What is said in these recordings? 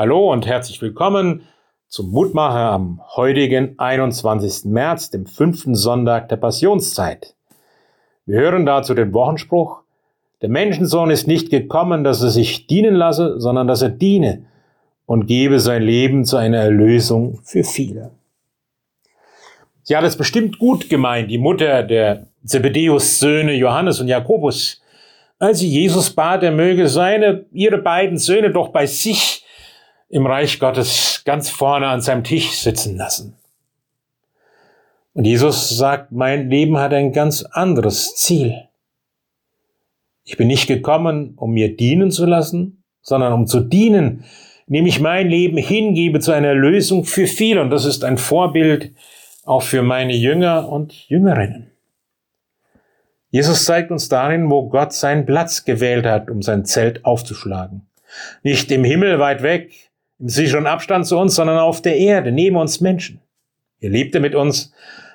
Hallo und herzlich willkommen zum Mutmacher am heutigen 21. März, dem fünften Sonntag der Passionszeit. Wir hören dazu den Wochenspruch, der Menschensohn ist nicht gekommen, dass er sich dienen lasse, sondern dass er diene und gebe sein Leben zu einer Erlösung für viele. Sie hat es bestimmt gut gemeint, die Mutter der Zebedeus-Söhne Johannes und Jakobus, als sie Jesus bat, er möge seine, ihre beiden Söhne doch bei sich im Reich Gottes ganz vorne an seinem Tisch sitzen lassen. Und Jesus sagt, mein Leben hat ein ganz anderes Ziel. Ich bin nicht gekommen, um mir dienen zu lassen, sondern um zu dienen, indem ich mein Leben hingebe zu einer Lösung für viele. Und das ist ein Vorbild auch für meine Jünger und Jüngerinnen. Jesus zeigt uns darin, wo Gott seinen Platz gewählt hat, um sein Zelt aufzuschlagen. Nicht im Himmel weit weg, im sicheren Abstand zu uns, sondern auf der Erde, neben uns Menschen. Er lebte mit uns,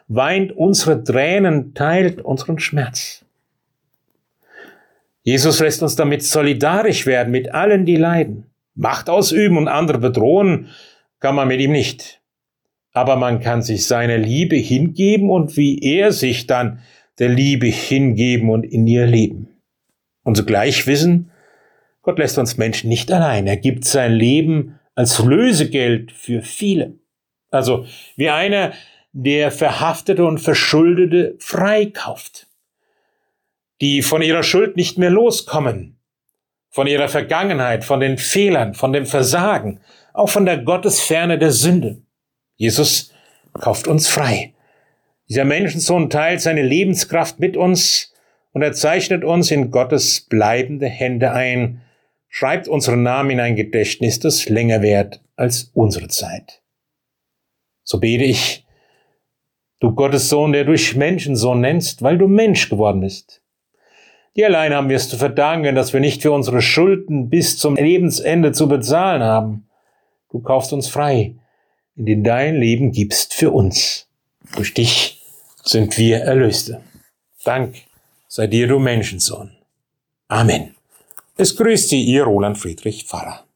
weint unsere Tränen, teilt unseren Schmerz. Jesus lässt uns damit solidarisch werden mit allen, die leiden. Macht ausüben und andere bedrohen kann man mit ihm nicht. Aber man kann sich seiner Liebe hingeben und wie er sich dann der Liebe hingeben und in ihr leben. Und zugleich wissen, Gott lässt uns Menschen nicht allein. Er gibt sein Leben als Lösegeld für viele. Also wie einer, der Verhaftete und Verschuldete freikauft, die von ihrer Schuld nicht mehr loskommen, von ihrer Vergangenheit, von den Fehlern, von dem Versagen, auch von der Gottesferne der Sünde. Jesus kauft uns frei. Dieser Menschensohn teilt seine Lebenskraft mit uns und er zeichnet uns in Gottes bleibende Hände ein, schreibt unseren Namen in ein Gedächtnis, das länger währt als unsere Zeit. So bete ich, du Gottes Sohn, der durch Menschensohn nennst, weil du Mensch geworden bist. Dir allein haben wir es zu verdanken, dass wir nicht für unsere Schulden bis zum Lebensende zu bezahlen haben. Du kaufst uns frei, indem dein Leben gibst für uns. Durch dich sind wir Erlöste. Dank sei dir, du Menschensohn. Amen. Es grüßt Sie Ihr Roland Friedrich Pfarrer.